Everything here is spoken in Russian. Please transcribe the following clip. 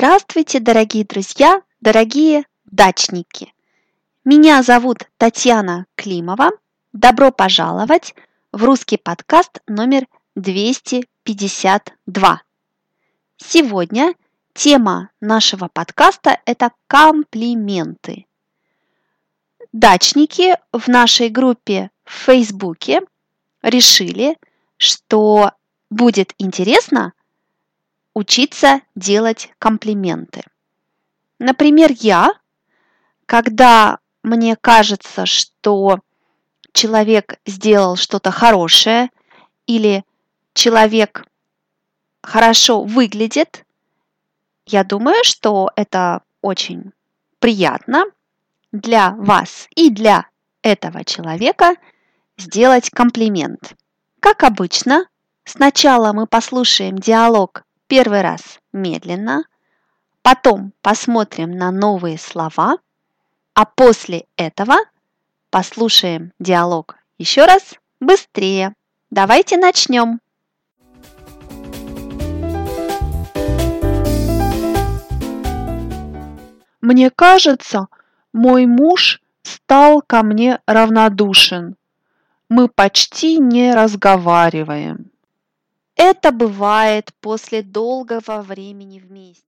Здравствуйте, дорогие друзья, дорогие дачники! Меня зовут Татьяна Климова. Добро пожаловать в русский подкаст номер 252. Сегодня тема нашего подкаста – это комплименты. Дачники в нашей группе в Фейсбуке решили, что будет интересно учиться делать комплименты. Например, я, когда мне кажется, что человек сделал что-то хорошее или человек хорошо выглядит, я думаю, что это очень приятно для вас и для этого человека сделать комплимент. Как обычно, сначала мы послушаем диалог первый раз медленно, потом посмотрим на новые слова, а после этого послушаем диалог еще раз быстрее. Давайте начнем. Мне кажется, мой муж стал ко мне равнодушен. Мы почти не разговариваем. Это бывает после долгого времени вместе.